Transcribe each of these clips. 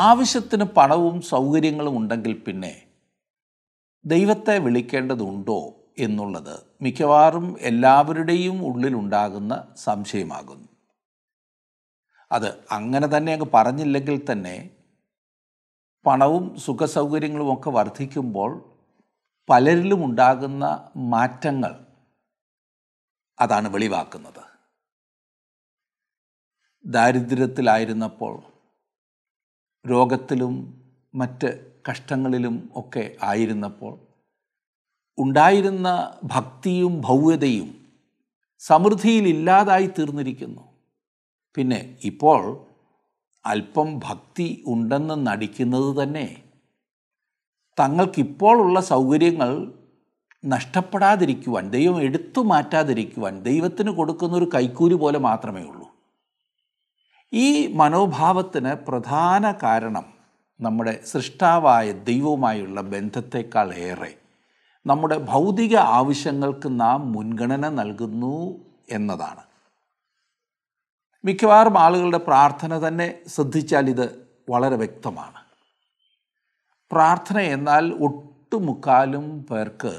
ആവശ്യത്തിന് പണവും സൗകര്യങ്ങളും ഉണ്ടെങ്കിൽ പിന്നെ ദൈവത്തെ വിളിക്കേണ്ടതുണ്ടോ എന്നുള്ളത് മിക്കവാറും എല്ലാവരുടെയും ഉള്ളിലുണ്ടാകുന്ന സംശയമാകുന്നു. അത് അങ്ങനെ തന്നെ അങ്ങ് പറഞ്ഞില്ലെങ്കിൽ തന്നെ പണവും സുഖസൗകര്യങ്ങളും ഒക്കെ വർദ്ധിക്കുമ്പോൾ പലരിലും ഉണ്ടാകുന്ന മാറ്റങ്ങൾ അതാണ് വെളിവാക്കുന്നത്. ദാരിദ്ര്യത്തിലായിരുന്നപ്പോൾ രോഗത്തിലും മറ്റ് കഷ്ടങ്ങളിലും ഒക്കെ ആയിരുന്നപ്പോൾ ഉണ്ടായിരുന്ന ഭക്തിയും ഭവ്യതയും സമൃദ്ധിയിലില്ലാതായി തീർന്നിരിക്കുന്നു. പിന്നെ ഇപ്പോൾ അല്പം ഭക്തി ഉണ്ടെന്ന് നടിക്കുന്നത് തന്നെ തങ്ങൾക്കിപ്പോഴുള്ള സൗകര്യങ്ങൾ നഷ്ടപ്പെടാതിരിക്കുവാൻ ദൈവം എടുത്തു മാറ്റാതിരിക്കുവാൻ ദൈവത്തിന് കൊടുക്കുന്നൊരു കൈക്കൂലി പോലെ മാത്രമേ ഉള്ളൂ. ഈ മനോഭാവത്തിന് പ്രധാന കാരണം നമ്മുടെ സൃഷ്ടാവായ ദൈവവുമായുള്ള ബന്ധത്തെക്കാൾ ഏറെ നമ്മുടെ ഭൗതിക ആവശ്യങ്ങൾക്ക് നാം മുൻഗണന നൽകുന്നു എന്നതാണ്. മിക്കവാറും ആളുകളുടെ പ്രാർത്ഥന തന്നെ ശ്രദ്ധിച്ചാൽ ഇത് വളരെ വ്യക്തമാണ്. പ്രാർത്ഥന എന്നാൽ ഒട്ടുമുക്കാലും പേർക്ക്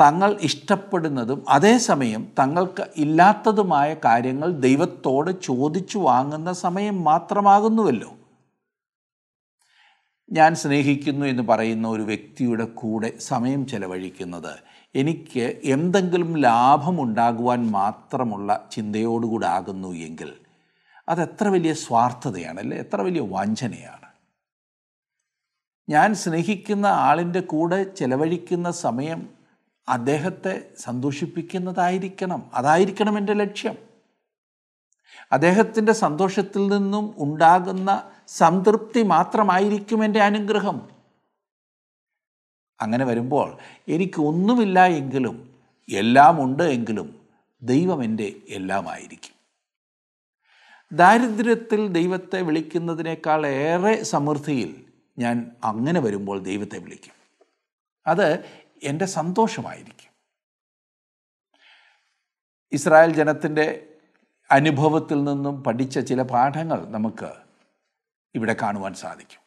തങ്ങൾ ഇഷ്ടപ്പെടുന്നതും അതേസമയം തങ്ങൾക്ക് ഇല്ലാത്തതുമായ കാര്യങ്ങൾ ദൈവത്തോട് ചോദിച്ചു വാങ്ങുന്ന സമയം മാത്രമാകുന്നുവല്ലോ. ഞാൻ സ്നേഹിക്കുന്നു എന്ന് പറയുന്ന ഒരു വ്യക്തിയുടെ കൂടെ സമയം ചെലവഴിക്കുന്നത് എനിക്ക് എന്തെങ്കിലും ലാഭമുണ്ടാകുവാൻ മാത്രമുള്ള ചിന്തയോടുകൂടെ ആകുന്നു എങ്കിൽ അതെത്ര വലിയ സ്വാർത്ഥതയാണ് അല്ലേ എത്ര വലിയ വഞ്ചനയാണ്. ഞാൻ സ്നേഹിക്കുന്ന ആളിന്റെ കൂടെ ചെലവഴിക്കുന്ന സമയം അദ്ദേഹത്തെ സന്തോഷിപ്പിക്കുന്നതായിരിക്കണം. അതായിരിക്കണം എന്റെ ലക്ഷ്യം. അദ്ദേഹത്തിന്റെ സന്തോഷത്തിൽ നിന്നും ഉണ്ടാകുന്ന സംതൃപ്തി മാത്രമായിരിക്കും എന്റെ അനുഗ്രഹം. അങ്ങനെ വരുമ്പോൾ എനിക്ക് ഒന്നുമില്ല എങ്കിലും എല്ലാം ഉണ്ട് എങ്കിലും ദൈവം എന്റെ എല്ലാമായിരിക്കും. ദാരിദ്ര്യത്തിൽ ദൈവത്തെ വിളിക്കുന്നതിനേക്കാൾ ഏറെ സമൃദ്ധിയിൽ ഞാൻ അങ്ങനെ വരുമ്പോൾ ദൈവത്തെ വിളിക്കും. അത് എന്റെ സന്തോഷമായിരിക്കും. ഇസ്രായേൽ ജനത്തിന്റെ അനുഭവത്തിൽ നിന്നും പഠിച്ച ചില പാഠങ്ങൾ നമുക്ക് ഇവിടെ കാണുവാൻ സാധിക്കും.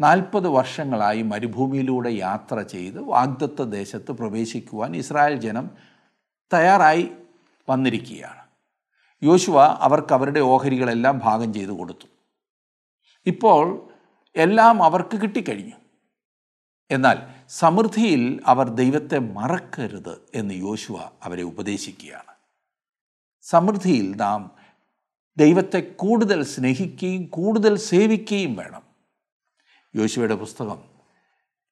നാൽപ്പത് വർഷങ്ങളായി മരുഭൂമിയിലൂടെ യാത്ര ചെയ്ത് വാഗ്ദത്ത ദേശത്ത് പ്രവേശിക്കുവാൻ ഇസ്രായേൽ ജനം തയ്യാറായി വന്നിരിക്കുകയാണ്. യോശുവ അവർക്ക് അവരുടെ ഓഹരികളെല്ലാം ഭാഗം ചെയ്തു കൊടുത്തു. ഇപ്പോൾ എല്ലാം അവർക്ക് കിട്ടിക്കഴിഞ്ഞു. എന്നാൽ സമൃദ്ധിയിൽ അവർ ദൈവത്തെ മറക്കരുത് എന്ന് യോശുവ അവരെ ഉപദേശിക്കുകയാണ്. സമൃദ്ധിയിൽ നാം ദൈവത്തെ കൂടുതൽ സ്നേഹിക്കുകയും കൂടുതൽ സേവിക്കുകയും വേണം. യോശുവയുടെ പുസ്തകം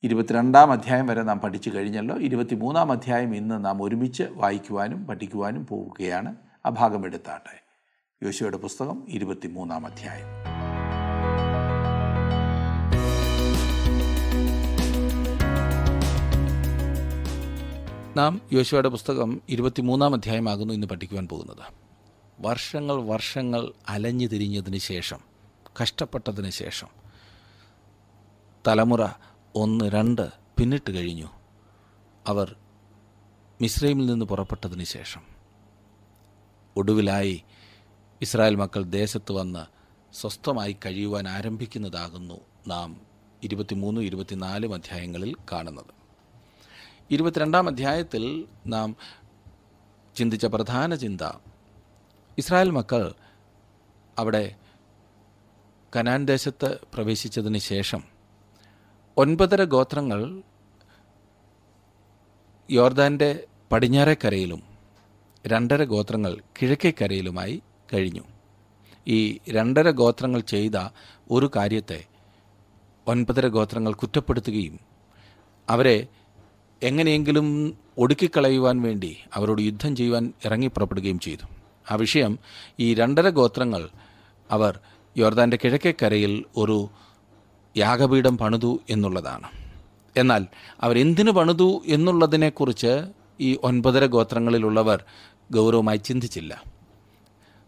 ഇരുപത്തിരണ്ടാം അധ്യായം വരെ നാം പഠിച്ചു കഴിഞ്ഞല്ലോ. ഇരുപത്തിമൂന്നാം അധ്യായം ഇന്ന് നാം ഒരുമിച്ച് വായിക്കുവാനും പഠിക്കുവാനും പോവുകയാണ്. ആ ഭാഗം എടുത്താട്ടെ. യോശുവയുടെ പുസ്തകം ഇരുപത്തിമൂന്നാം അധ്യായം. നാം യോശുവയുടെ പുസ്തകം ഇരുപത്തിമൂന്നാം അധ്യായമാകുന്നു ഇന്ന് പഠിക്കുവാൻ പോകുന്നത്. വർഷങ്ങൾ വർഷങ്ങൾ അലഞ്ഞു തിരിഞ്ഞതിന് ശേഷം കഷ്ടപ്പെട്ടതിന് ശേഷം തലമുറ ഒന്ന് രണ്ട് പിന്നിട്ട് കഴിഞ്ഞു. അവർ മിസ്രൈമിൽ നിന്ന് പുറപ്പെട്ടതിന് ശേഷം. ഒടുവിലായി ഇസ്രായേൽ മക്കൾ ദേശത്ത് വന്ന് സ്വസ്ഥമായി കഴിയുവാൻ ആരംഭിക്കുന്നതാകുന്നു നാം ഇരുപത്തിമൂന്നും ഇരുപത്തിനാലും അധ്യായങ്ങളിൽ കാണുന്നത്. ഇരുപത്തിരണ്ടാം അധ്യായത്തിൽ നാം ചിന്തിച്ച പ്രധാന ചിന്ത. ഇസ്രായേൽ മക്കൾ അവിടെ കനാൻ ദേശത്ത് പ്രവേശിച്ചതിന് ശേഷം ഒൻപതര ഗോത്രങ്ങൾ യോർദാന്റെ പടിഞ്ഞാറേക്കരയിലും രണ്ടര ഗോത്രങ്ങൾ കിഴക്കേക്കരയിലുമായി കഴിഞ്ഞു. ഈ രണ്ടര ഗോത്രങ്ങൾ ചെയ്ത ഒരു കാര്യത്തെ ഒൻപതര ഗോത്രങ്ങൾ കുറ്റപ്പെടുത്തുകയും അവരെ എങ്ങനെയെങ്കിലും ഒടുക്കിക്കളയുവാൻ വേണ്ടി അവരോട് യുദ്ധം ചെയ്യുവാൻ ഇറങ്ങി പുറപ്പെടുകയും ചെയ്തു. ആ വിഷയം ഈ രണ്ടര ഗോത്രങ്ങൾ അവർ യോർദാന്റെ കിഴക്കേക്കരയിൽ ഒരു യാഗപീഠം പണിതു എന്നുള്ളതാണ്. എന്നാൽ അവരെന്തിനു പണിതു എന്നുള്ളതിനെക്കുറിച്ച് ഈ ഒൻപതര ഗോത്രങ്ങളിലുള്ളവർ ഗൗരവമായി ചിന്തിച്ചില്ല.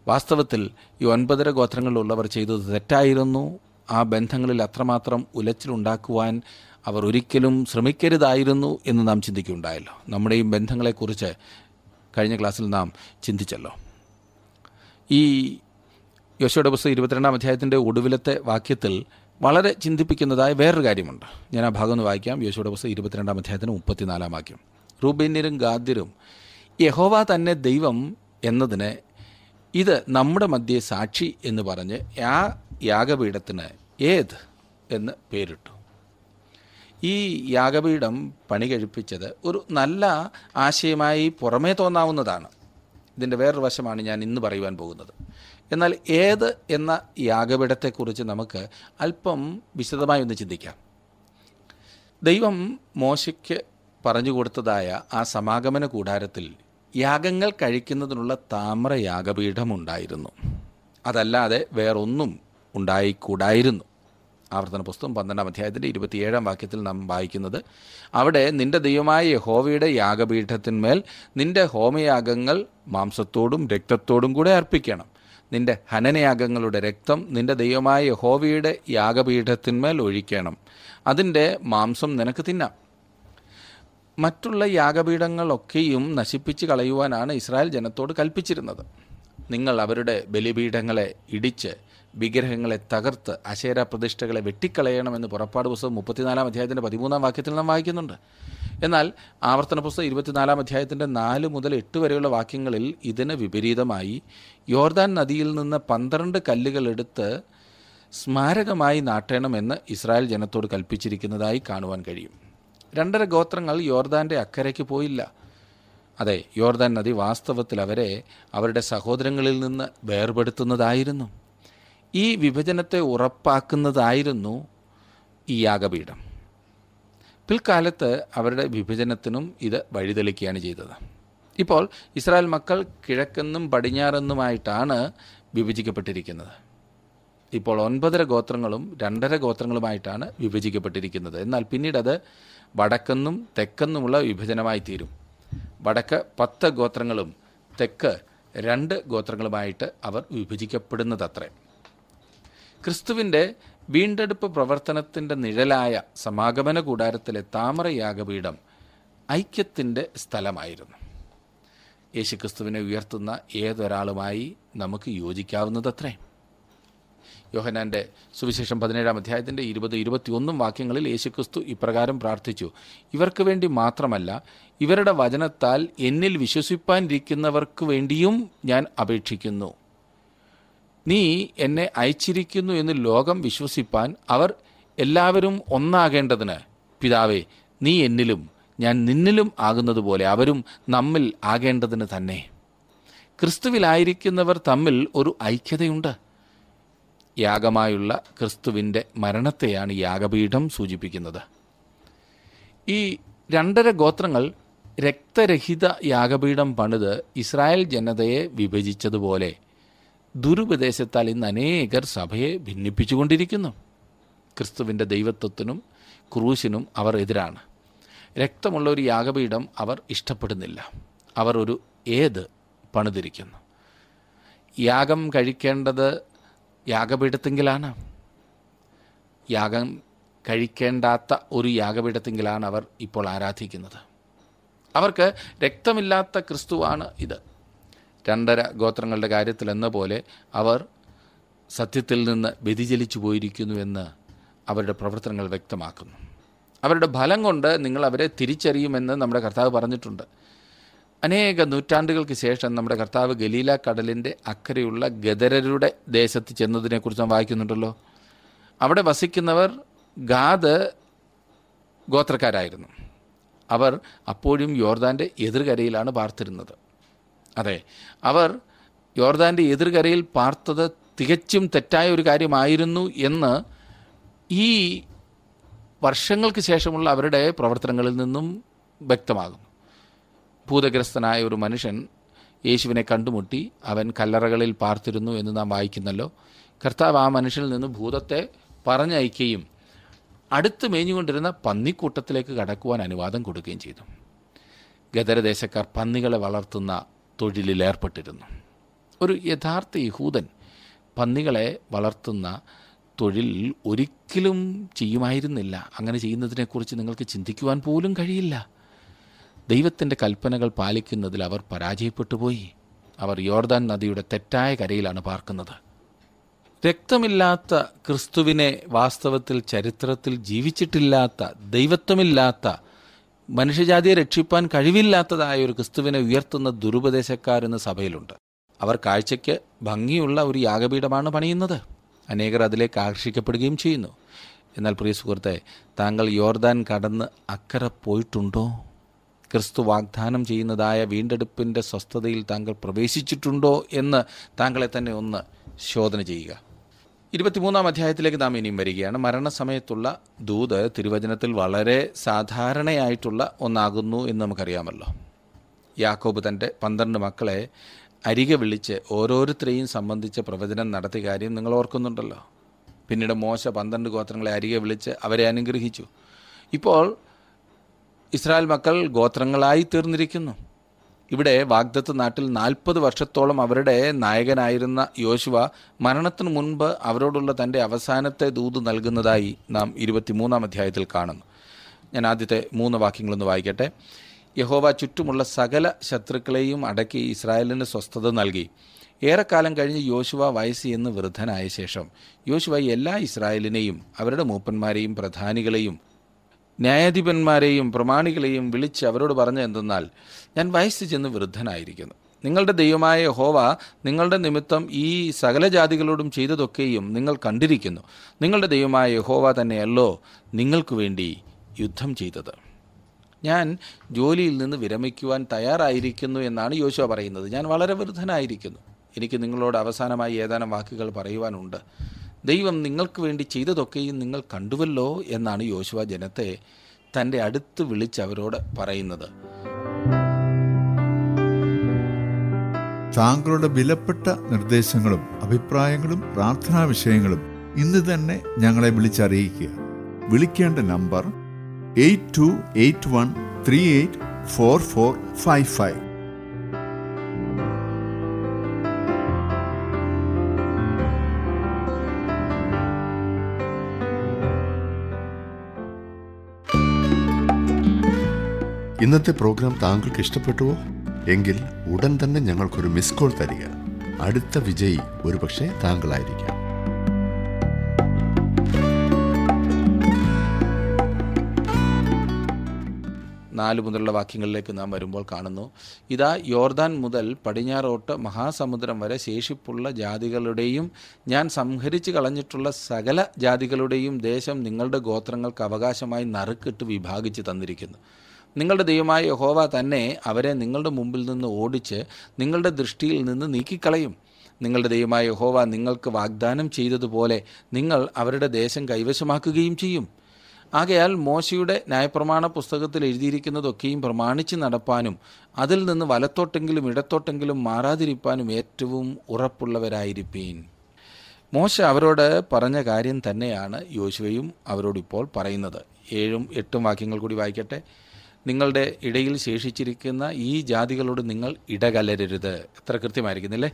വാസ്തവത്തിൽ ഈ ഒൻപതര ഗോത്രങ്ങളിലുള്ളവർ ചെയ്തത് തെറ്റായിരുന്നു. ആ ബന്ധങ്ങളിൽ അത്രമാത്രം ഉലച്ചിലുണ്ടാക്കുവാൻ അവർ ഒരിക്കലും ശ്രമിക്കരുതായിരുന്നു എന്ന് നാം ചിന്തിക്കുകയുണ്ടായല്ലോ. നമ്മുടെയും ബന്ധങ്ങളെക്കുറിച്ച് കഴിഞ്ഞ ക്ലാസ്സിൽ നാം ചിന്തിച്ചല്ലോ. ഈ യോശയുടെ പുസ്തകം ഇരുപത്തിരണ്ടാം അധ്യായത്തിന്റെ ഒടുവിലത്തെ വാക്യത്തിൽ വളരെ ചിന്തിപ്പിക്കുന്നതായ വേറൊരു കാര്യമുണ്ട്. ഞാൻ ആ ഭാഗം ഒന്ന് വായിക്കാം. യോശുവിടെ പുസ്തകം ഇരുപത്തിരണ്ടാം അധ്യായത്തിന് മുപ്പത്തിനാലാം വാക്യം. റൂബേന്യരും ഗാദ്യരും യഹോവ തന്നെ ദൈവം എന്നതിന് ഇത് നമ്മുടെ മധ്യേ സാക്ഷി എന്ന് പറഞ്ഞ് ആ യാഗപീഠത്തിന് ഏത് എന്ന് പേരിട്ടു. ഈ യാഗപീഠം പണി കഴിപ്പിച്ചത് ഒരു നല്ല ആശയമായി പുറമേ തോന്നാവുന്നതാണ്. ഇതിന്റെ വേറൊരു വശമാണ് ഞാൻ ഇന്ന് പറയുവാൻ പോകുന്നത്. എന്നാൽ ഏത് എന്ന യാഗപീഠത്തെക്കുറിച്ച് നമുക്ക് അല്പം വിശദമായി ഒന്ന് ചിന്തിക്കാം. ദൈവം മോശയ്ക്ക് പറഞ്ഞു കൊടുത്തതായ ആ സമാഗമന കൂടാരത്തിൽ യാഗങ്ങൾ കഴിക്കുന്നതിനുള്ള താമ്ര യാഗപീഠമുണ്ടായിരുന്നു അതല്ലാതെ വേറൊന്നും ഉണ്ടായിക്കൂടായിരുന്നു. ആവർത്തന പുസ്തകം പന്ത്രണ്ടാം അധ്യായത്തിന്റെ ഇരുപത്തിയേഴാം വാക്യത്തിൽ നാം വായിക്കുന്നത് അവിടെ നിന്റെ ദൈവമായ യഹോവയുടെ യാഗപീഠത്തിന്മേൽ നിന്റെ ഹോമയാഗങ്ങൾ മാംസത്തോടും രക്തത്തോടും കൂടെ അർപ്പിക്കണം. നിന്റെ ഹനനയാഗങ്ങളുടെ രക്തം നിന്റെ ദൈവമായ യഹോവയുടെ യാഗപീഠത്തിന്മേൽ ഒഴിക്കണം. അതിന്റെ മാംസം നിനക്ക് തിന്നാം. മറ്റുള്ള യാഗപീഠങ്ങളൊക്കെയും നശിപ്പിച്ച് കളയുവാനാണ് ഇസ്രായേൽ ജനത്തോട് കൽപ്പിച്ചിരുന്നത്. നിങ്ങൾ അവരുടെ ബലിപീഠങ്ങളെ ഇടിച്ച് വിഗ്രഹങ്ങളെ തകർത്ത് അശേര പ്രതിഷ്ഠകളെ വെട്ടിക്കളയണമെന്ന് പുറപ്പാട് പുസ്തകം മുപ്പത്തിനാലാം അധ്യായത്തിന്റെ പതിമൂന്നാം വാക്യത്തിൽ നാം വായിക്കുന്നുണ്ട്. എന്നാൽ ആവർത്തന പുസ്തകം ഇരുപത്തിനാലാം അധ്യായത്തിന്റെ നാല് മുതൽ എട്ട് വരെയുള്ള വാക്യങ്ങളിൽ ഇതിന് വിപരീതമായി യോർദാൻ നദിയിൽ നിന്ന് പന്ത്രണ്ട് കല്ലുകളെടുത്ത് സ്മാരകമായി നാട്ടണമെന്ന് ഇസ്രായേൽ ജനത്തോട് കൽപ്പിച്ചിരിക്കുന്നതായി കാണുവാൻ കഴിയും. രണ്ടര ഗോത്രങ്ങൾ യോർദാന്റെ അക്കരയ്ക്ക് പോയില്ല. അതെ യോർദാൻ നദി വാസ്തവത്തിൽ അവരെ അവരുടെ സഹോദരങ്ങളിൽ നിന്ന് വേർപെടുത്തുന്നതായിരുന്നു. ഈ വിഭജനത്തെ ഉറപ്പാക്കുന്നതായിരുന്നു ഈ യാഗപീഠം. പിൽക്കാലത്ത് അവരുടെ വിഭജനത്തിനും ഇത് വഴിതെളിക്കുകയാണ് ചെയ്തത്. ഇപ്പോൾ ഇസ്രായേൽ മക്കൾ കിഴക്കെന്നും പടിഞ്ഞാറെന്നുമായിട്ടാണ് വിഭജിക്കപ്പെട്ടിരിക്കുന്നത്. ഇപ്പോൾ ഒൻപതര ഗോത്രങ്ങളും രണ്ടര ഗോത്രങ്ങളുമായിട്ടാണ് വിഭജിക്കപ്പെട്ടിരിക്കുന്നത്. എന്നാൽ പിന്നീട് അത് വടക്കെന്നും തെക്കെന്നുമുള്ള വിഭജനമായി തീരും. വടക്ക് പത്ത് ഗോത്രങ്ങളും തെക്ക് രണ്ട് ഗോത്രങ്ങളുമായിട്ട് അവർ വിഭജിക്കപ്പെടുന്നതത്രേ. ക്രിസ്തുവിന്റെ വീണ്ടെടുപ്പ് പ്രവർത്തനത്തിന്റെ നിഴലായ സമാഗമന കൂടാരത്തിലെ താമരയാഗപീഠം ഐക്യത്തിന്റെ സ്ഥലമായിരുന്നു. യേശുക്രിസ്തുവിനെ ഉയർത്തുന്ന ഏതൊരാളുമായി നമുക്ക് യോജിക്കാവുന്നതത്രേ? യോഹനാന്റെ സുവിശേഷം പതിനേഴാം അധ്യായത്തിന്റെ ഇരുപത് ഇരുപത്തിയൊന്നും വാക്യങ്ങളിൽ യേശുക്രിസ്തു ഇപ്രകാരം പ്രാർത്ഥിച്ചു ഇവർക്ക് വേണ്ടി മാത്രമല്ല ഇവരുടെ വചനത്താൽ എന്നിൽ വിശ്വസിപ്പാനിരിക്കുന്നവർക്ക് വേണ്ടിയും ഞാൻ അപേക്ഷിക്കുന്നു. നീ എന്നെ അയച്ചിരിക്കുന്നു എന്ന് ലോകം വിശ്വസിപ്പാൻ അവർ എല്ലാവരും ഒന്നാകേണ്ടതിന്. പിതാവേ നീ എന്നിലും ഞാൻ നിന്നിലും ആകുന്നത് പോലെ അവരും നമ്മിൽ ആകേണ്ടതിന് തന്നെ. ക്രിസ്തുവിലായിരിക്കുന്നവർ തമ്മിൽ ഒരു ഐക്യതയുണ്ട്. യാഗമായുള്ള ക്രിസ്തുവിന്റെ മരണത്തെയാണ് യാഗപീഠം സൂചിപ്പിക്കുന്നത്. ഈ രണ്ടര ഗോത്രങ്ങൾ രക്തരഹിത യാഗപീഠം പണിത് ഇസ്രായേൽ ജനതയെ വിഭജിച്ചതുപോലെ ദുരുപദേശത്താൽ ഇന്ന് അനേകർ സഭയെ ഭിന്നിപ്പിച്ചുകൊണ്ടിരിക്കുന്നു. ക്രിസ്തുവിന്റെ ദൈവത്വത്തിനും ക്രൂശിനും അവർ എതിരാണ്. രക്തമുള്ള ഒരു യാഗപീഠം അവർ ഇഷ്ടപ്പെടുന്നില്ല. അവർ ഒരു ഏത് പണിതിരിക്കുന്നു? യാഗം കഴിക്കേണ്ടത് യാഗപീഠത്തെങ്കിലാണ്. യാഗം കഴിക്കേണ്ടാത്ത ഒരു യാഗപീഠത്തെങ്കിലാണ് അവർ ഇപ്പോൾ ആരാധിക്കുന്നത്. അവർക്ക് രക്തമില്ലാത്ത ക്രിസ്തുവാണ് ഇത്. രണ്ടര ഗോത്രങ്ങളുടെ കാര്യത്തിൽ എന്ന പോലെ അവർ സത്യത്തിൽ നിന്ന് വ്യതിചലിച്ചു പോയിരിക്കുന്നുവെന്ന് അവരുടെ പ്രവർത്തനങ്ങൾ വ്യക്തമാക്കുന്നു. അവരുടെ ഫലം കൊണ്ട് നിങ്ങൾ അവരെ തിരിച്ചറിയുമെന്ന് നമ്മുടെ കർത്താവ് പറഞ്ഞിട്ടുണ്ട്. അനേക നൂറ്റാണ്ടുകൾക്ക് ശേഷം നമ്മുടെ കർത്താവ് ഗലീല കടലിന്റെ അക്കരയുള്ള ഗദരരുടെ ദേശത്ത് ചെന്നതിനെക്കുറിച്ച് നാം വായിക്കുന്നുണ്ടല്ലോ. അവിടെ വസിക്കുന്നവർ ഗാദ് ഗോത്രക്കാരായിരുന്നു. അവർ അപ്പോഴും യോർദാന്റെ എതിർകരയിലാണ് പാർത്തിരുന്നത് അതെ. അവർ യോർദാന്റെ എതിർകരയിൽ പാർത്തത് തികച്ചും തെറ്റായ ഒരു കാര്യമായിരുന്നു എന്ന് ഈ വർഷങ്ങൾക്ക് ശേഷമുള്ള അവരുടെ പ്രവർത്തനങ്ങളിൽ നിന്നും വ്യക്തമാകുന്നു. ഭൂതഗ്രസ്തനായ ഒരു മനുഷ്യൻ യേശുവിനെ കണ്ടുമുട്ടി. അവൻ കല്ലറകളിൽ പാർത്തിരുന്നു എന്ന് നാം വായിക്കുന്നല്ലോ. കർത്താവ് ആ മനുഷ്യനിൽ നിന്ന് ഭൂതത്തെ പറഞ്ഞയക്കുകയും അടുത്ത് മേഞ്ഞുകൊണ്ടിരുന്ന പന്നിക്കൂട്ടത്തിലേക്ക് കടക്കുവാൻ അനുവാദം കൊടുക്കുകയും ചെയ്തു. ഗദരദേശക്കാർ പന്നികളെ വളർത്തുന്ന തൊഴിലിൽ ഏർപ്പെട്ടിരുന്നു. ഒരു യഥാർത്ഥ യഹൂദൻ പന്നികളെ വളർത്തുന്ന തൊഴിൽ ഒരിക്കലും ചെയ്യുമായിരുന്നില്ല. അങ്ങനെ ചെയ്യുന്നതിനെക്കുറിച്ച് നിങ്ങൾക്ക് ചിന്തിക്കുവാൻ പോലും കഴിയില്ല. ദൈവത്തിന്റെ കൽപ്പനകൾ പാലിക്കുന്നതിൽ അവർ പരാജയപ്പെട്ടു പോയി അവർ യോർദാൻ നദിയുടെ തെറ്റായ കരയിലാണ് പാർക്കുന്നത്. രക്തമില്ലാത്ത ക്രിസ്തുവിനെ വാസ്തവത്തിൽ ചരിത്രത്തിൽ ജീവിച്ചിട്ടില്ലാത്ത ദൈവത്വമില്ലാത്ത മനുഷ്യജാതിയെ രക്ഷിപ്പാൻ കഴിവില്ലാത്തതായ ഒരു ക്രിസ്തുവിനെ ഉയർത്തുന്ന ദുരുപദേശക്കാരെന്ന് സഭയിലുണ്ട്. അവർ കാഴ്ചയ്ക്ക് ഭംഗിയുള്ള ഒരു യാഗപീഠമാണ് പണിയുന്നത്. അനേകർ അതിലേക്ക് ആകർഷിക്കപ്പെടുകയും ചെയ്യുന്നു. എന്നാൽ പ്രിയ സുഹൃത്തെ താങ്കൾ യോർദാൻ കടന്ന് അക്കരെ പോയിട്ടുണ്ടോ? ക്രിസ്തു വാഗ്ദാനം ചെയ്യുന്നതായ വീണ്ടെടുപ്പിന്റെ സ്വസ്ഥതയിൽ താങ്കൾ പ്രവേശിച്ചിട്ടുണ്ടോ എന്ന് താങ്കളെ തന്നെ ഒന്ന് ശോധന ചെയ്യുക. ഇരുപത്തിമൂന്നാം അധ്യായത്തിലേക്ക് നാം ഇനിയും വരികയാണ്. മരണസമയത്തുള്ള ദൂത് തിരുവചനത്തിൽ വളരെ സാധാരണയായിട്ടുള്ള ഒന്നാകുന്നു എന്ന് നമുക്കറിയാമല്ലോ. യാക്കോബ് തന്റെ പന്ത്രണ്ട് മക്കളെ അരികെ വിളിച്ച് ഓരോരുത്തരെയും സംബന്ധിച്ച പ്രവചനം നടത്തിയ കാര്യം നിങ്ങൾ ഓർക്കുന്നുണ്ടല്ലോ. പിന്നീട് മോശ പന്ത്രണ്ട് ഗോത്രങ്ങളെ അരികെ വിളിച്ച് അവരെ അനുഗ്രഹിച്ചു. ഇപ്പോൾ ഇസ്രായേൽ മക്കൾ ഗോത്രങ്ങളായി തീർന്നിരിക്കുന്നു. ഇവിടെ വാഗ്ദത്ത് നാട്ടിൽ നാൽപ്പത് വർഷത്തോളം അവരുടെ നായകനായിരുന്ന യോശുവ മരണത്തിനു മുൻപ് അവരോടുള്ള തന്റെ അവസാനത്തെ ദൂത് നൽകുന്നതായി നാം ഇരുപത്തിമൂന്നാം അധ്യായത്തിൽ കാണുന്നു. ഞാൻ ആദ്യത്തെ മൂന്ന് വാക്യങ്ങളൊന്ന് വായിക്കട്ടെ. യഹോവ ചുറ്റുമുള്ള സകല ശത്രുക്കളെയും അടക്കി ഇസ്രായേലിന് സ്വസ്ഥത നൽകി. ഏറെക്കാലം കഴിഞ്ഞ് യോശുവ വയസ്സ് എന്ന് വൃദ്ധനായ ശേഷം യോശുവ എല്ലാ ഇസ്രായേലിനെയും അവരുടെ മൂപ്പന്മാരെയും പ്രധാനികളെയും ന്യായാധിപന്മാരെയും പ്രമാണികളെയും വിളിച്ച് അവരോട് പറഞ്ഞ എന്തെന്നാൽ ഞാൻ വയസ്സ് ചെന്ന് വൃദ്ധനായിരിക്കുന്നു. നിങ്ങളുടെ ദൈവമായ ഹോവ നിങ്ങളുടെ നിമിത്തം ഈ സകല ജാതികളോടും ചെയ്തതൊക്കെയും നിങ്ങൾ കണ്ടിരിക്കുന്നു. നിങ്ങളുടെ ദൈവമായ ഹോവ തന്നെയല്ലോ നിങ്ങൾക്ക് വേണ്ടി യുദ്ധം ചെയ്തത്. ഞാൻ ജോലിയിൽ നിന്ന് വിരമിക്കുവാൻ തയ്യാറായിരിക്കുന്നു എന്നാണ് യോശുവ പറയുന്നത്. ഞാൻ വളരെ വൃദ്ധനായിരിക്കുന്നു. എനിക്ക് നിങ്ങളോട് അവസാനമായി ഏതാനും വാക്കുകൾ പറയുവാനുണ്ട്. ദൈവം നിങ്ങൾക്ക് വേണ്ടി ചെയ്തതൊക്കെയും നിങ്ങൾ കണ്ടുവല്ലോ എന്നാണ് യോശുവ ജനത്തെ തന്റെ അടുത്ത് വിളിച്ച് അവരോട് പറയുന്നത്. താങ്കളുടെ വിലപ്പെട്ട നിർദ്ദേശങ്ങളും അഭിപ്രായങ്ങളും പ്രാർത്ഥനാ വിഷയങ്ങളും ഇന്ന് തന്നെ ഞങ്ങളെ വിളിച്ചറിയിക്കുക. വിളിക്കേണ്ട number eight two eight one three eight four four five five. ഇന്നത്തെ പ്രോഗ്രാം താങ്കൾക്ക് ഇഷ്ടപ്പെട്ടുവോ? എങ്കിൽ ഉടൻ തന്നെ ഞങ്ങൾക്കൊരു മിസ് കോൾ തരിക. അടുത്ത വിജയി ഒരുപക്ഷെ താങ്കളായിരിക്കാം. നാല് മുതലുള്ള വാക്യങ്ങളിലേക്ക് നാം വരുമ്പോൾ കാണുന്നു. ഇതാ യോർദാൻ മുതൽ പടിഞ്ഞാറോട്ട് മഹാസമുദ്രം വരെ ശേഷിപ്പുള്ള ജാതികളുടെയും ഞാൻ സംഹരിച്ചു കളഞ്ഞിട്ടുള്ള സകല ജാതികളുടെയും ദേശം നിങ്ങളുടെ ഗോത്രങ്ങൾക്ക് അവകാശമായി നറുക്കിട്ട് വിഭാഗിച്ച് തന്നിരിക്കുന്നു. നിങ്ങളുടെ ദൈവമായ യഹോവ തന്നെ അവരെ നിങ്ങളുടെ മുമ്പിൽ നിന്ന് ഓടിച്ച് നിങ്ങളുടെ ദൃഷ്ടിയിൽ നിന്ന് നീക്കിക്കളയും. നിങ്ങളുടെ ദൈവമായ യഹോവ നിങ്ങൾക്ക് വാഗ്ദാനം ചെയ്തതുപോലെ നിങ്ങൾ അവരുടെ ദേശം കൈവശമാക്കുകയും ചെയ്യും. ആകയാൽ മോശയുടെ ന്യായപ്രമാണ പുസ്തകത്തിൽ എഴുതിയിരിക്കുന്നതൊക്കെയും പ്രമാണിച്ച് നടപ്പാനും അതിൽ നിന്ന് വലത്തോട്ടെങ്കിലും ഇടത്തോട്ടെങ്കിലും മാറാതിരിപ്പാനും ഏറ്റവും ഉറപ്പുള്ളവരായിരിപ്പീൻ. മോശ അവരോട് പറഞ്ഞ കാര്യം തന്നെയാണ് യോശുവയും അവരോടിപ്പോൾ പറയുന്നത്. ഏഴും എട്ടും വാക്യങ്ങൾ കൂടി വായിക്കട്ടെ. നിങ്ങളുടെ ഇടയിൽ ശേഷിച്ചിരിക്കുന്ന ഈ ജാതികളോട് നിങ്ങൾ ഇടകലരരുത്. എത്ര കൃത്യമായിരിക്കുന്നില്ലേ?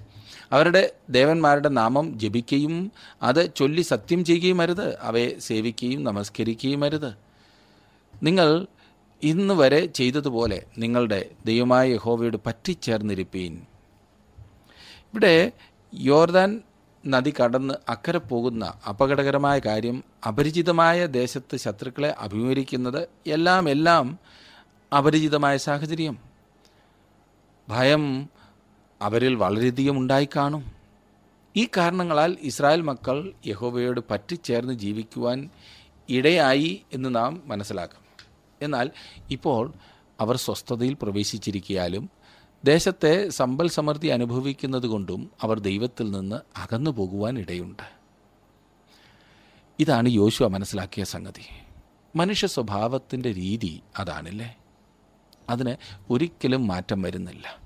അവരുടെ ദേവന്മാരുടെ നാമം ജപിക്കുകയും അത് ചൊല്ലി സത്യം ചെയ്യുകയും അരുത്. അവയെ സേവിക്കുകയും നമസ്കരിക്കുകയും അരുത്. നിങ്ങൾ ഇന്ന് വരെ ചെയ്തതുപോലെ നിങ്ങളുടെ ദൈവമായ യഹോവയോട് പറ്റിച്ചേർന്നിരിപ്പീൻ. ഇവിടെ യോർദാൻ നദി കടന്ന് അക്കരെ പോകുന്ന അപകടകരമായ കാര്യം അപരിചിതമായ ദേശത്ത് ശത്രുക്കളെ അഭിമുഖീകരിക്കുന്നത് എല്ലാം എല്ലാം അപരിചിതമായ സാഹചര്യം. ഭയം അവരിൽ വളരെയധികം ഉണ്ടായിക്കാണും. ഈ കാരണങ്ങളാൽ ഇസ്രായേൽ മക്കൾ യഹോബയോട് പറ്റിച്ചേർന്ന് ജീവിക്കുവാൻ ഇടയായി എന്ന് നാം മനസ്സിലാക്കും. എന്നാൽ ഇപ്പോൾ അവർ സ്വസ്ഥതയിൽ പ്രവേശിച്ചിരിക്കാലും ദേശത്തെ സമ്പൽ സമൃദ്ധി അനുഭവിക്കുന്നത് കൊണ്ടും അവർ ദൈവത്തിൽ നിന്ന് അകന്നു പോകുവാൻ ഇടയുണ്ട്. ഇതാണ് യോശുവ മനസ്സിലാക്കിയ സംഗതി. മനുഷ്യ സ്വഭാവത്തിന്റെ രീതി അതാണല്ലേ? അതിന് ഒരിക്കലും മാറ്റം വരുന്നില്ല.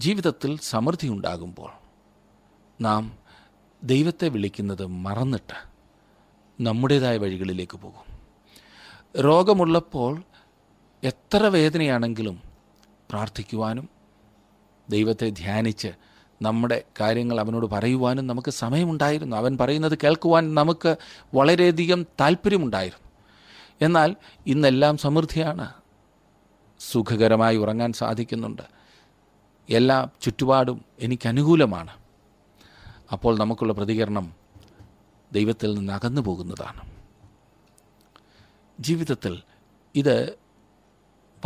ജീവിതത്തിൽ സമൃദ്ധി ഉണ്ടാകുമ്പോൾ നാം ദൈവത്തെ വിളിക്കുന്നത് മറന്നിട്ട് നമ്മുടേതായ വഴികളിലേക്ക് പോകും. രോഗമുള്ളപ്പോൾ എത്ര വേദനയാണെങ്കിലും പ്രാർത്ഥിക്കുവാനും ദൈവത്തെ ധ്യാനിച്ച് നമ്മുടെ കാര്യങ്ങൾ അവനോട് പറയുവാനും നമുക്ക് സമയമുണ്ടായിരുന്നു. അവൻ പറയുന്നത് കേൾക്കുവാൻ നമുക്ക് വളരെയധികം താല്പര്യമുണ്ടായിരുന്നു. എന്നാൽ ഇന്നെല്ലാം സമൃദ്ധിയാണ്. സുഖകരമായി ഉറങ്ങാൻ സാധിക്കുന്നുണ്ട്. എല്ലാ ചുറ്റുപാടും എനിക്ക് അനുകൂലമാണ്. അപ്പോൾ നമുക്കുള്ള പ്രതികരണം ദൈവത്തിൽ നിന്ന് അകന്നു പോകുന്നതാണ്. ജീവിതത്തിൽ ഇത്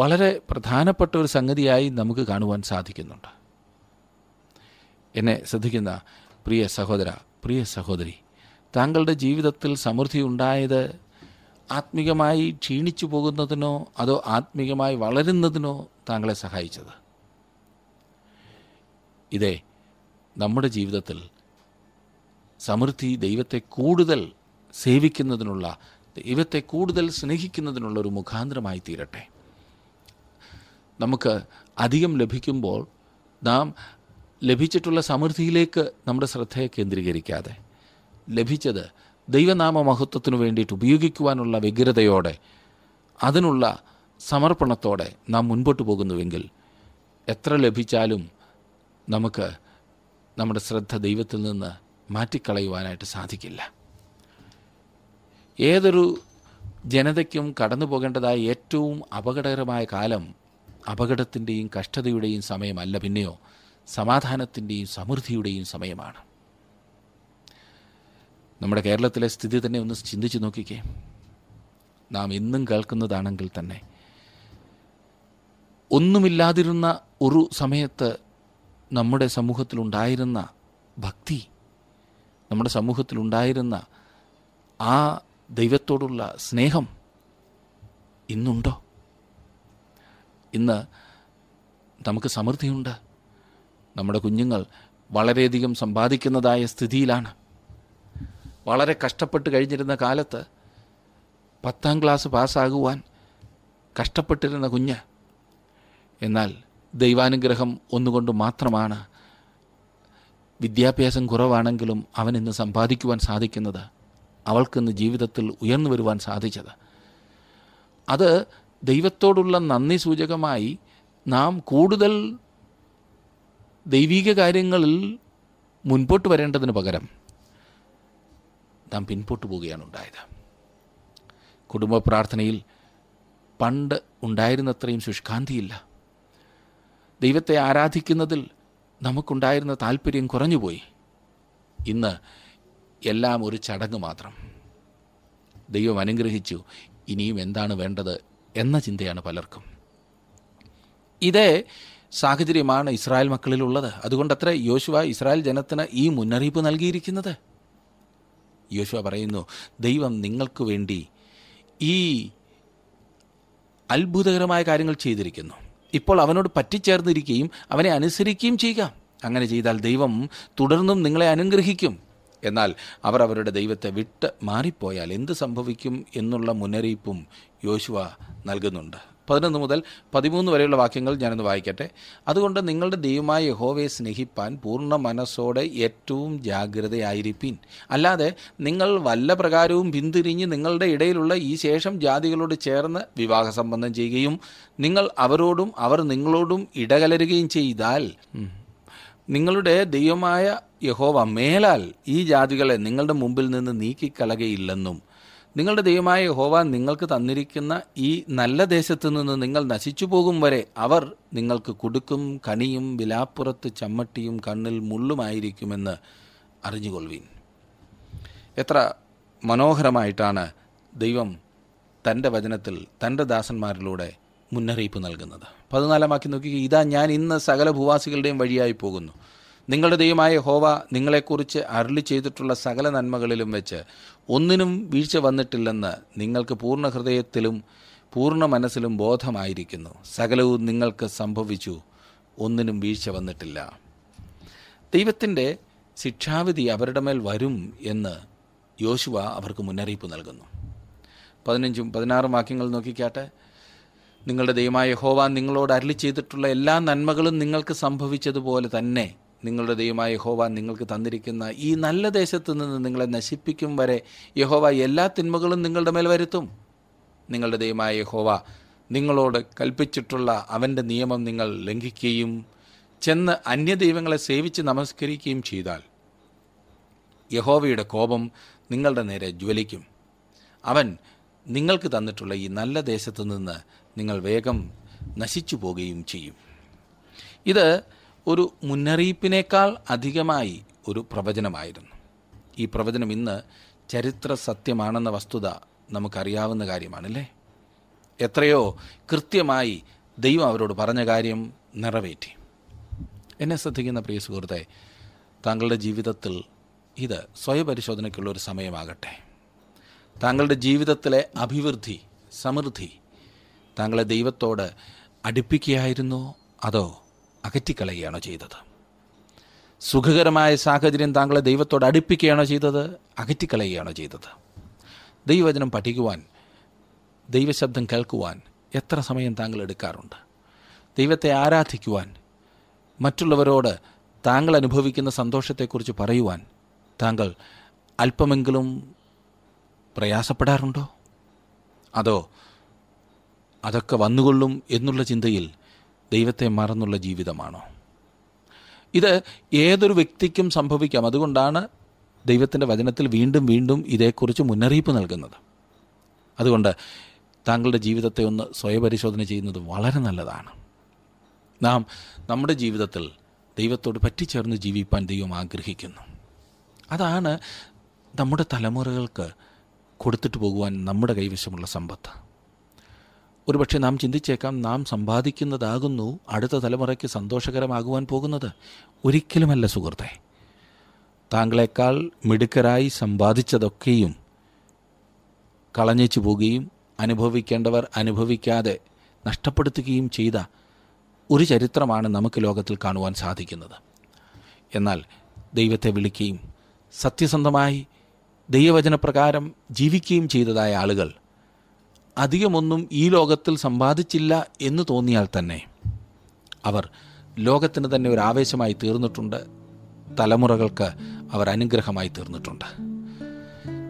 വളരെ പ്രധാനപ്പെട്ട ഒരു സംഗതിയായി നമുക്ക് കാണുവാൻ സാധിക്കുന്നുണ്ട്. എന്നെ ശ്രദ്ധിക്കുന്ന പ്രിയ സഹോദര പ്രിയ സഹോദരി താങ്കളുടെ ജീവിതത്തിൽ സമൃദ്ധി ഉണ്ടായത് ആത്മീകമായി ക്ഷീണിച്ചു പോകുന്നതിനോ അതോ ആത്മീകമായി വളരുന്നതിനോ താങ്കളെ സഹായിച്ചത്? ഇതേ നമ്മുടെ ജീവിതത്തിൽ സമൃദ്ധി ദൈവത്തെ കൂടുതൽ സേവിക്കുന്നതിനുള്ള ദൈവത്തെ കൂടുതൽ സ്നേഹിക്കുന്നതിനുള്ള ഒരു മുഖാന്തരമായി തീരട്ടെ. നമുക്ക് അധികം ലഭിക്കുമ്പോൾ നാം ലഭിച്ചിട്ടുള്ള സമൃദ്ധിയിലേക്ക് നമ്മുടെ ശ്രദ്ധയെ കേന്ദ്രീകരിക്കാതെ ലഭിച്ചത് ദൈവനാമ മഹത്വത്തിനു വേണ്ടിയിട്ട് ഉപയോഗിക്കുവാനുള്ള വ്യഗ്രതയോടെ അതിനുള്ള സമർപ്പണത്തോടെ നാം മുൻപോട്ട് പോകുന്നുവെങ്കിൽ എത്ര ലഭിച്ചാലും നമുക്ക് നമ്മുടെ ശ്രദ്ധ ദൈവത്തിൽ നിന്ന് മാറ്റിക്കളയുവാനായിട്ട് സാധിക്കില്ല. ഏതൊരു ജനതയ്ക്കും കടന്നു പോകേണ്ടതായ ഏറ്റവും അപകടകരമായ കാലം അപകടത്തിന്റെയും കഷ്ടതയുടെയും സമയമല്ല പിന്നെയോ സമാധാനത്തിന്റെയും സമൃദ്ധിയുടെയും സമയമാണ്. നമ്മുടെ കേരളത്തിലെ സ്ഥിതി തന്നെ ഒന്ന് ചിന്തിച്ചു നോക്കിക്കേ. നാം ഇന്നും കേൾക്കുന്നതാണെങ്കിൽ തന്നെ ഒന്നുമില്ലാതിരുന്ന ഒരു സമയത്ത് നമ്മുടെ സമൂഹത്തിലുണ്ടായിരുന്ന ഭക്തി നമ്മുടെ സമൂഹത്തിലുണ്ടായിരുന്ന ആ ദൈവത്തോടുള്ള സ്നേഹം ഇന്നുണ്ടോ? ഇന്ന് നമുക്ക് സമൃദ്ധിയുണ്ട്. നമ്മുടെ കുഞ്ഞുങ്ങൾ വളരെയധികം സമ്പാദിക്കുന്നതായ സ്ഥിതിയിലാണ്. വളരെ കഷ്ടപ്പെട്ട് കഴിഞ്ഞിരുന്ന കാലത്ത് പത്താം ക്ലാസ് പാസ്സാകുവാൻ കഷ്ടപ്പെട്ടിരുന്ന കുഞ്ഞ്. എന്നാൽ ദൈവാനുഗ്രഹം ഒന്നുകൊണ്ട് മാത്രമാണ് വിദ്യാഭ്യാസം കുറവാണെങ്കിലും അവൻ ഇന്ന് സമ്പാദിക്കുവാൻ സാധിക്കുന്നത് അവൾക്കിന്ന് ജീവിതത്തിൽ ഉയർന്നു വരുവാൻ സാധിച്ചത്. അത് ദൈവത്തോടുള്ള നന്ദി സൂചകമായി നാം കൂടുതൽ ദൈവിക കാര്യങ്ങളിൽ മുൻപോട്ട് വരേണ്ടതിന് പകരം നാം പിൻപോട്ട് പോവുകയാണ് ഉണ്ടായത് കുടുംബ പ്രാർത്ഥനയിൽ പണ്ട് ഉണ്ടായിരുന്നത്രയും ശുഷ്കാന്തിയില്ല. ദൈവത്തെ ആരാധിക്കുന്നതിൽ നമുക്കുണ്ടായിരുന്ന താല്പര്യം കുറഞ്ഞുപോയി. ഇന്ന് എല്ലാം ഒരു ചടങ്ങ് മാത്രം. ദൈവം അനുഗ്രഹിച്ചു ഇനിയും എന്താണ് വേണ്ടത് എന്ന ചിന്തയാണ് പലർക്കും. ഇതേ സാഹചര്യമാണ് ഇസ്രായേൽ മക്കളിലുള്ളത്. അതുകൊണ്ടത്ര യോശുവ ഇസ്രായേൽ ജനത്തിന് ഈ മുന്നറിയിപ്പ് നൽകിയിരിക്കുന്നത്. യോശുവ പറയുന്നു ദൈവം നിങ്ങൾക്ക് വേണ്ടി ഈ അത്ഭുതകരമായ കാര്യങ്ങൾ ചെയ്തിരിക്കുന്നു. ഇപ്പോൾ അവനോട് പറ്റിച്ചേർന്നിരിക്കുകയും അവനെ അനുസരിക്കുകയും ചെയ്യുക. അങ്ങനെ ചെയ്താൽ ദൈവം തുടർന്നും നിങ്ങളെ അനുഗ്രഹിക്കും. എന്നാൽ അവർ അവരുടെ ദൈവത്തെ വിട്ട് മാറിപ്പോയാൽ എന്ത് സംഭവിക്കും എന്നുള്ള മുന്നറിയിപ്പും യോശുവ നൽകുന്നുണ്ട്. പതിനൊന്ന് മുതൽ പതിമൂന്ന് വരെയുള്ള വാക്യങ്ങൾ ഞാനൊന്ന് വായിക്കട്ടെ. അതുകൊണ്ട് നിങ്ങളുടെ ദൈവമായ യഹോവയെ സ്നേഹിപ്പാൻ പൂർണ മനസ്സോടെ ഏറ്റവും ജാഗ്രതയായിരിപ്പീൻ. അല്ലാതെ നിങ്ങൾ വല്ല പ്രകാരവും പിന്തിരിഞ്ഞ് നിങ്ങളുടെ ഇടയിലുള്ള ഈ ശേഷം ജാതികളോട് ചേർന്ന് വിവാഹ സംബന്ധം ചെയ്യുകയും നിങ്ങൾ അവരോടും അവർ നിങ്ങളോടും ഇടകലരുകയും ചെയ്താൽ നിങ്ങളുടെ ദൈവമായ യഹോവ മേലാൽ ഈ ജാതികളെ നിങ്ങളുടെ മുമ്പിൽ നിന്ന് നീക്കിക്കളകയില്ലെന്നും നിങ്ങളുടെ ദൈവമായ യഹോവ നിങ്ങൾക്ക് തന്നിരിക്കുന്ന ഈ നല്ല ദേശത്തു നിന്ന് നിങ്ങൾ നശിച്ചു പോകും വരെ അവർ നിങ്ങൾക്ക് കുടുക്കും കണിയും വിലാപ്പുറത്ത് ചമ്മട്ടിയും കണ്ണിൽ മുള്ളുമായിരിക്കുമെന്ന് അറിഞ്ഞുകൊള്ളുവീൻ. എത്ര മനോഹരമായിട്ടാണ് ദൈവം തന്റെ വചനത്തിൽ തന്റെ ദാസന്മാരിലൂടെ മുന്നറിയിപ്പ് നൽകുന്നത്. പതിനാലാം ആക്കി നോക്കി ഇതാ ഞാൻ ഇന്ന് സകല ഭൂവാസികളുടെയും വഴിയായി പോകുന്നു. നിങ്ങളുടെ ദൈവമായ ഹോവ നിങ്ങളെക്കുറിച്ച് അരുളി ചെയ്തിട്ടുള്ള സകല നന്മകളിലും വെച്ച് ഒന്നിനും വീഴ്ച വന്നിട്ടില്ലെന്ന് നിങ്ങൾക്ക് പൂർണ ഹൃദയത്തിലും പൂർണ മനസ്സിലും ബോധമായിരിക്കുന്നു. സകലവും നിങ്ങൾക്ക് സംഭവിച്ചു ഒന്നിനും വീഴ്ച വന്നിട്ടില്ല. ദൈവത്തിന്റെ ശിക്ഷാവിധി അവരുടെ മേൽ വരും എന്ന് യോശുവ അവർക്ക് മുന്നറിയിപ്പ് നൽകുന്നു. പതിനഞ്ചും പതിനാറും വാക്യങ്ങൾ നോക്കിക്കാട്ടെ. നിങ്ങളുടെ ദൈവമായ യഹോവ നിങ്ങളോട് അരളി ചെയ്തിട്ടുള്ള എല്ലാ നന്മകളും നിങ്ങൾക്ക് സംഭവിച്ചതുപോലെ തന്നെ നിങ്ങളുടെ ദൈവമായ യഹോവ നിങ്ങൾക്ക് തന്നിരിക്കുന്ന ഈ നല്ല ദേശത്ത് നിന്ന് നിങ്ങളെ നശിപ്പിക്കും വരെ യഹോവ എല്ലാ തിന്മകളും നിങ്ങളുടെ മേൽ വരുത്തും. നിങ്ങളുടെ ദൈവമായ യഹോവ നിങ്ങളോട് കൽപ്പിച്ചിട്ടുള്ള അവന്റെ നിയമം നിങ്ങൾ ലംഘിക്കുകയും ചെന്ന് അന്യദൈവങ്ങളെ സേവിച്ച് നമസ്കരിക്കുകയും ചെയ്താൽ യഹോവയുടെ കോപം നിങ്ങളുടെ നേരെ ജ്വലിക്കും. അവൻ നിങ്ങൾക്ക് തന്നിട്ടുള്ള ഈ നല്ല ദേശത്തു നിന്ന് നിങ്ങൾ വേഗം നശിച്ചു പോകുകയും ചെയ്യും. ഇത് ഒരു മുന്നറിയിപ്പിനേക്കാൾ അധികമായി ഒരു പ്രവചനമായിരുന്നു. ഈ പ്രവചനം ഇന്ന് ചരിത്ര സത്യമാണെന്ന വസ്തുത നമുക്കറിയാവുന്ന കാര്യമാണല്ലേ? എത്രയോ കൃത്യമായി ദൈവം അവരോട് പറഞ്ഞ കാര്യം നിറവേറ്റി. എന്നെ ശ്രദ്ധിക്കുന്ന പ്രിയ സുഹൃത്തെ താങ്കളുടെ ജീവിതത്തിൽ ഇത് സ്വയപരിശോധനയ്ക്കുള്ള ഒരു സമയമാകട്ടെ. താങ്കളുടെ ജീവിതത്തിലെ അഭിവൃദ്ധി സമൃദ്ധി താങ്കളെ ദൈവത്തോട് അടുപ്പിക്കുകയായിരുന്നോ? അതോ അകറ്റിക്കളയുകയാണോ ചെയ്തത്? സുഖകരമായ സാഹചര്യം താങ്കളെ ദൈവത്തോട് അടുപ്പിക്കുകയാണോ ചെയ്തത്? അകറ്റിക്കളയുകയാണോ ചെയ്തത്? ദൈവവചനം പഠിക്കുവാൻ ദൈവശബ്ദം കേൾക്കുവാൻ എത്ര സമയം താങ്കൾ എടുക്കാറുണ്ട്? ദൈവത്തെ ആരാധിക്കുവാൻ മറ്റുള്ളവരോട് താങ്കൾ അനുഭവിക്കുന്ന സന്തോഷത്തെക്കുറിച്ച് പറയുവാൻ താങ്കൾ അല്പമെങ്കിലും പ്രയാസപ്പെടാറുണ്ടോ? അതോ അതൊക്കെ വന്നുകൊള്ളും എന്നുള്ള ചിന്തയിൽ ദൈവത്തെ മറന്നുള്ള ജീവിതമാണോ? ഇത് ഏതൊരു വ്യക്തിക്കും സംഭവിക്കാം. അതുകൊണ്ടാണ് ദൈവത്തിന്റെ വചനത്തിൽ വീണ്ടും വീണ്ടും ഇതേക്കുറിച്ച് മുന്നറിയിപ്പ് നൽകുന്നത്. അതുകൊണ്ട് താങ്കളുടെ ജീവിതത്തെ ഒന്ന് സ്വയപരിശോധന ചെയ്യുന്നത് വളരെ നല്ലതാണ്. നാം നമ്മുടെ ജീവിതത്തിൽ ദൈവത്തോട് പറ്റിച്ചേർന്ന് ജീവിപ്പാൻ ദൈവം ആഗ്രഹിക്കുന്നു. അതാണ് നമ്മുടെ തലമുറകൾക്ക് കൊടുത്തിട്ട് പോകുവാൻ നമ്മുടെ കൈവശമുള്ള സമ്പത്ത്. ഒരുപക്ഷെ നാം ചിന്തിച്ചേക്കാം നാം സമ്പാദിക്കുന്നതാകുന്നു അടുത്ത തലമുറയ്ക്ക് സന്തോഷകരമാകുവാൻ പോകുന്നത്. ഒരിക്കലുമല്ല സുഹൃത്തെ. താങ്കളെക്കാൾ മിടുക്കരായി സമ്പാദിച്ചതൊക്കെയും കളഞ്ഞേച്ചു പോവുകയും അനുഭവിക്കേണ്ടവർ അനുഭവിക്കാതെ നഷ്ടപ്പെടുത്തുകയും ചെയ്ത ഒരു ചരിത്രമാണ് നമുക്ക് ലോകത്തിൽ കാണുവാൻ സാധിക്കുന്നത്. എന്നാൽ ദൈവത്തെ വിളിക്കുകയും സത്യസന്ധമായി ദൈവവചനപ്രകാരം ജീവിക്കുകയും ചെയ്തതായ ആളുകൾ അധികമൊന്നും ഈ ലോകത്തിൽ സമ്പാദിച്ചില്ല എന്ന് തോന്നിയാൽ തന്നെ അവർ ലോകത്തിന് തന്നെ ഒരു ആവേശമായി തീർന്നിട്ടുണ്ട്. തലമുറകൾക്ക് അവർ അനുഗ്രഹമായി തീർന്നിട്ടുണ്ട്.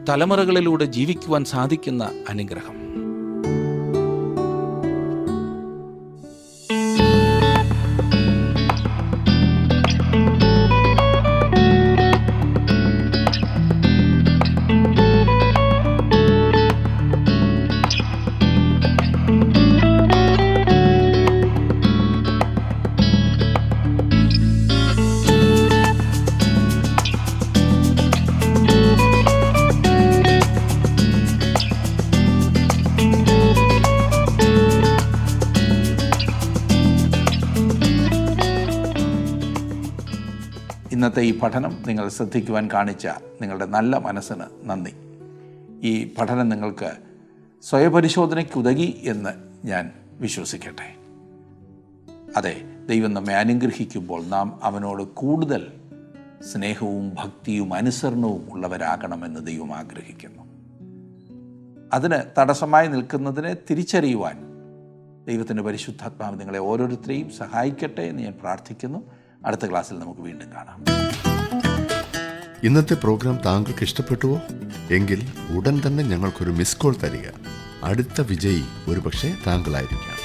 തലമുറകളിലൂടെ ജീവിക്കുവാൻ സാധിക്കുന്ന അനുഗ്രഹം. ഇന്നത്തെ ഈ പഠനം നിങ്ങൾ ശ്രദ്ധിക്കുവാൻ കാണിച്ച നിങ്ങളുടെ നല്ല മനസ്സിന് നന്ദി. ഈ പഠനം നിങ്ങൾക്ക് സ്വയപരിശോധനയ്ക്ക് ഉതകി എന്ന് ഞാൻ വിശ്വസിക്കട്ടെ. അതെ ദൈവം നമ്മെ അനുഗ്രഹിക്കുമ്പോൾ നാം അവനോട് കൂടുതൽ സ്നേഹവും ഭക്തിയും അനുസരണവും ഉള്ളവരാകണമെന്ന് ദൈവം ആഗ്രഹിക്കുന്നു. അതിന് തടസ്സമായി നിൽക്കുന്നതിനെ തിരിച്ചറിയുവാൻ ദൈവത്തിന്റെ പരിശുദ്ധാത്മാവ് നിങ്ങളെ ഓരോരുത്തരെയും സഹായിക്കട്ടെ എന്ന് ഞാൻ പ്രാർത്ഥിക്കുന്നു. അടുത്ത ക്ലാസ്സിൽ നമുക്ക് വീണ്ടും കാണാം. ഇന്നത്തെ പ്രോഗ്രാം താങ്കൾക്ക് ഇഷ്ടപ്പെട്ടുവോ? എങ്കിൽ ഉടൻ തന്നെ ഞങ്ങൾക്കൊരു മിസ് കോൾ തരിക. അടുത്ത വിജയി ഒരുപക്ഷെ താങ്കളായിരിക്കാം.